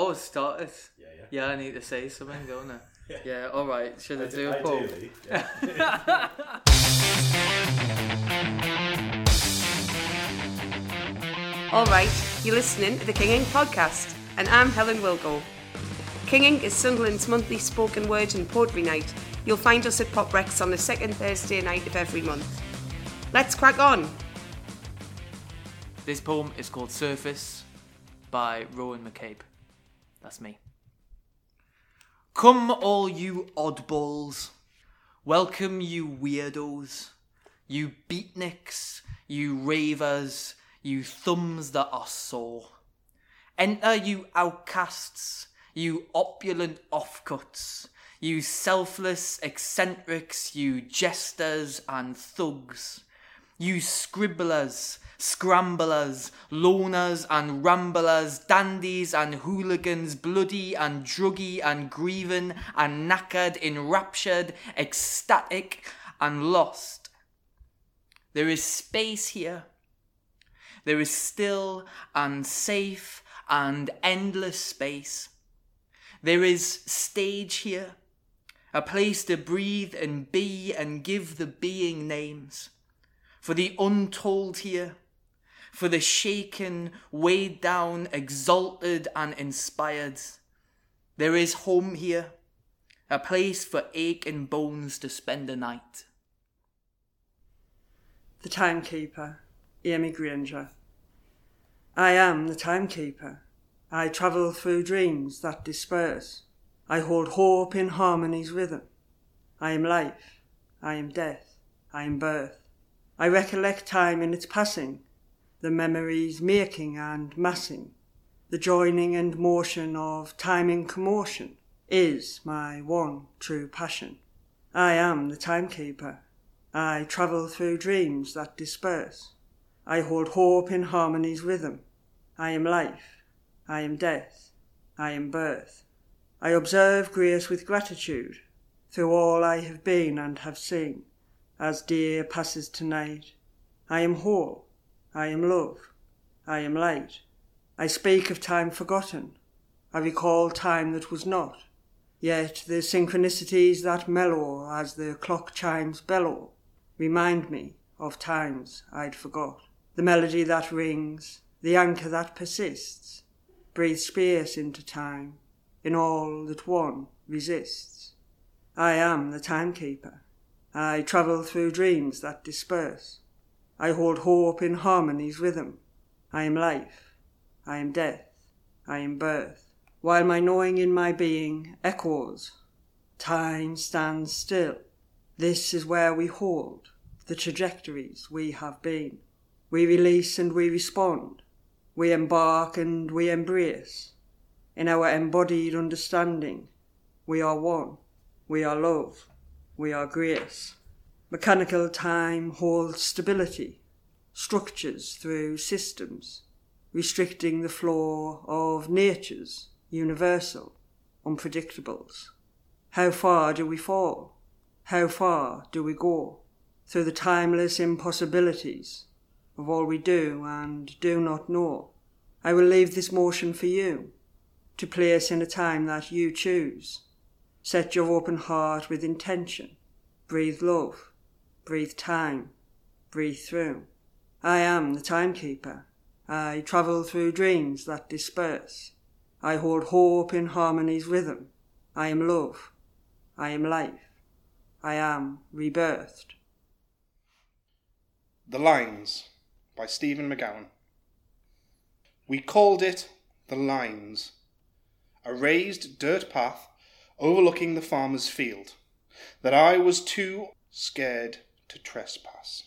Oh, it started. Yeah, yeah. Yeah, I need to say something, don't I? Yeah. Yeah, alright. Should I Ide- do a poll? Yeah. All right, you're listening to the King Ink podcast, and I'm Helen Wilko. King Ink is Sunderland's monthly spoken word and poetry night. You'll find us at Pop Recs on the second Thursday night of every month. Let's crack on. This poem is called Surface by Rowan McCabe. That's me. Come, all you oddballs. Welcome, you weirdos. You beatniks, you ravers, you thumbs that are sore. Enter, you outcasts, you opulent offcuts, you selfless eccentrics, you jesters and thugs. You scribblers, scramblers, loners and ramblers, dandies and hooligans, bloody and druggy and grieving and knackered, enraptured, ecstatic and lost. There is space here. There is still and safe and endless space. There is stage here, a place to breathe and be and give the being names for the untold here, for the shaken, weighed down, exalted, and inspired. There is home here, a place for ache and bones to spend a night. The Timekeeper, Amy Grainger. I am the timekeeper. I travel through dreams that disperse. I hold hope in harmony's rhythm. I am life. I am death. I am birth. I recollect time in its passing, the memories making and massing. The joining and motion of time in commotion is my one true passion. I am the timekeeper. I travel through dreams that disperse. I hold hope in harmony's rhythm. I am life. I am death. I am birth. I observe grace with gratitude through all I have been and have seen. As day passes tonight, I am whole. I am love. I am light. I speak of time forgotten. I recall time that was not. Yet the synchronicities that mellow as the clock chimes bellow remind me of times I'd forgot. The melody that rings, the anchor that persists, breathes space into time in all that one resists. I am the timekeeper. I travel through dreams that disperse. I hold hope in harmony's rhythm. I am life. I am death. I am birth. While my knowing in my being echoes, time stands still. This is where we hold the trajectories we have been. We release and we respond. We embark and we embrace. In our embodied understanding, we are one. We are love. We are grace. Mechanical time holds stability, structures through systems, restricting the flow of nature's universal unpredictables. How far do we fall? How far do we go? Through the timeless impossibilities of all we do and do not know. I will leave this motion for you, to place in a time that you choose. Set your open heart with intention. Breathe love. Breathe time. Breathe through. I am the timekeeper. I travel through dreams that disperse. I hold hope in harmony's rhythm. I am love. I am life. I am rebirthed. The Lines by Stephen McGowan. We called it the Lines, a raised dirt path overlooking the farmer's field that I was too scared to trespass.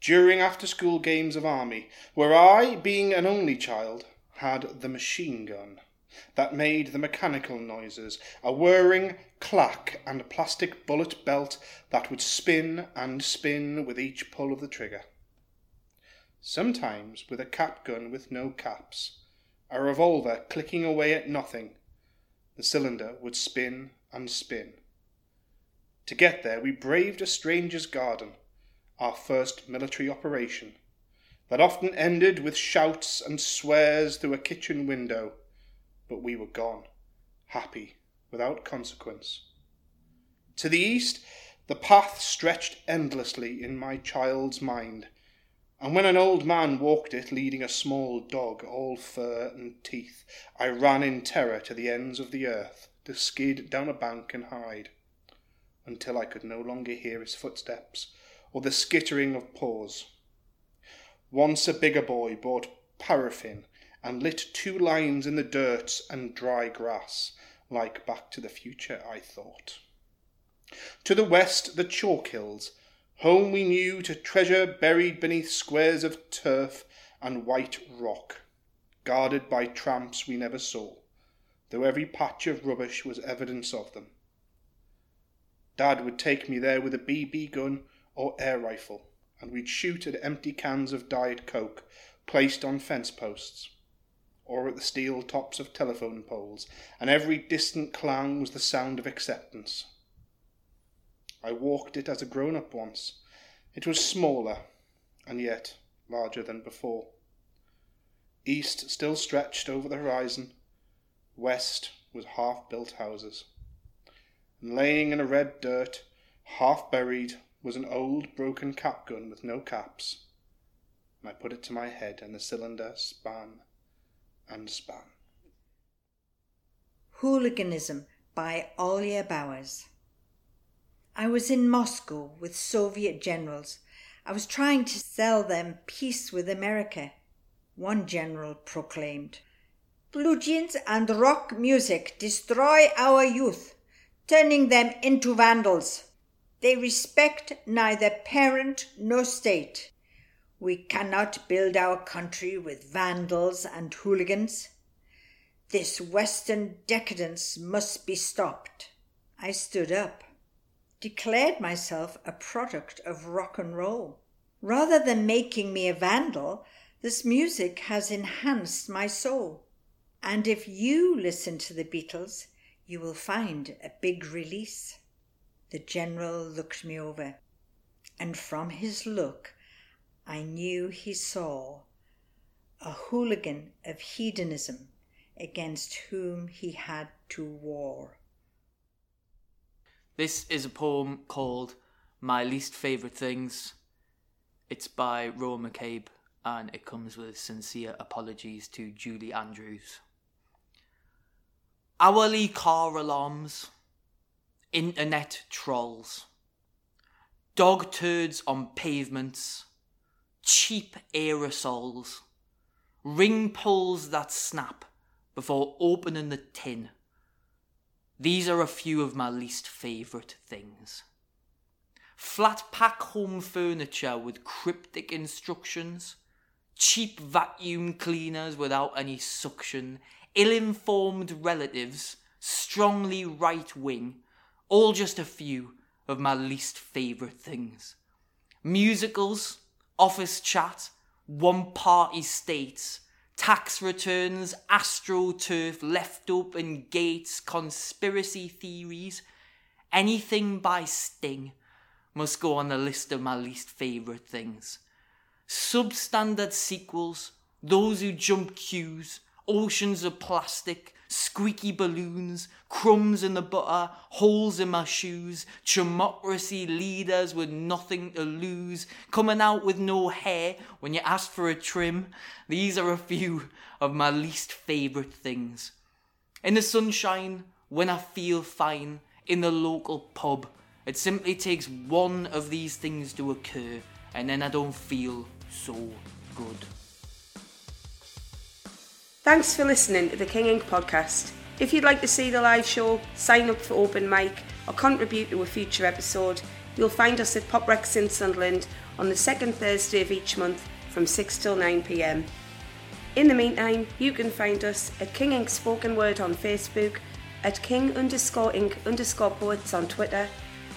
During after school games of army, where I, being an only child, had the machine gun that made the mechanical noises, a whirring clack and a plastic bullet belt that would spin and spin with each pull of the trigger. Sometimes with a cap gun with no caps, a revolver clicking away at nothing, the cylinder would spin and spin. To get there, we braved a stranger's garden, our first military operation, that often ended with shouts and swears through a kitchen window, but we were gone, happy, without consequence. To the east, the path stretched endlessly in my child's mind, and when an old man walked it leading a small dog, all fur and teeth, I ran in terror to the ends of the earth to skid down a bank and hide, until I could no longer hear his footsteps or the skittering of paws. Once a bigger boy bought paraffin and lit two lines in the dirt and dry grass, like Back to the Future, I thought. To the west, the chalk hills, home we knew to treasure buried beneath squares of turf and white rock, guarded by tramps we never saw, though every patch of rubbish was evidence of them. Dad would take me there with a BB gun or air rifle, and we'd shoot at empty cans of Diet Coke placed on fence posts, or at the steel tops of telephone poles, and every distant clang was the sound of acceptance. I walked it as a grown up once. It was smaller, and yet larger than before. East still stretched over the horizon, west was half built houses. And laying in a red dirt, half buried, was an old broken cap gun with no caps. And I put it to my head, and the cylinder span and span. Hooliganism by Olya Bowers. I was in Moscow with Soviet generals. I was trying to sell them peace with America. One general proclaimed, Blue jeans and rock music destroy our youth, turning them into vandals. They respect neither parent nor state. We cannot build our country with vandals and hooligans. This Western decadence must be stopped. I stood up declared myself a product of rock and roll. Rather than making me a vandal, this music has enhanced my soul. And if you listen to the Beatles, you will find a big release. The general looked me over, and from his look, I knew he saw a hooligan of hedonism against whom he had to war. This is a poem called My Least Favourite Things. It's by Rowan McCabe and it comes with sincere apologies to Julie Andrews. Hourly car alarms, internet trolls, dog turds on pavements, cheap aerosols, ring pulls that snap before opening the tin these are a few of my least favourite things. Flat pack home furniture with cryptic instructions, cheap vacuum cleaners without any suction, ill informed relatives, strongly right wing, all just a few of my least favourite things. Musicals, office chat, one party states, tax returns, astroturf, left open gates, conspiracy theories, anything by Sting must go on the list of my least favourite things. Substandard sequels, those who jump queues, oceans of plastic, squeaky balloons, crumbs in the butter, holes in my shoes, democracy leaders with nothing to lose, coming out with no hair when you ask for a trim. These are a few of my least favourite things. In the sunshine, when I feel fine, in the local pub, it simply takes one of these things to occur, and then I don't feel so good. Thanks for listening to the King Ink podcast. If you'd like to see the live show, sign up for open mic, or contribute to a future episode, you'll find us at Pop Recs in Sunderland on the second Thursday of each month from 6 till 9 pm. In the meantime, you can find us at King Ink Spoken Word on Facebook, at King underscore Ink underscore Poets on Twitter,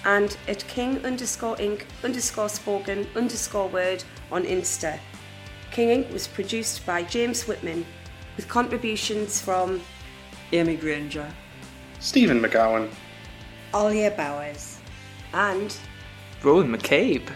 and at King underscore Ink underscore Spoken underscore Word on Insta. King Ink was produced by James Whitman with contributions from Amy Grainger, Stephen McGowan, Olya Bowers, and Rowan McCabe.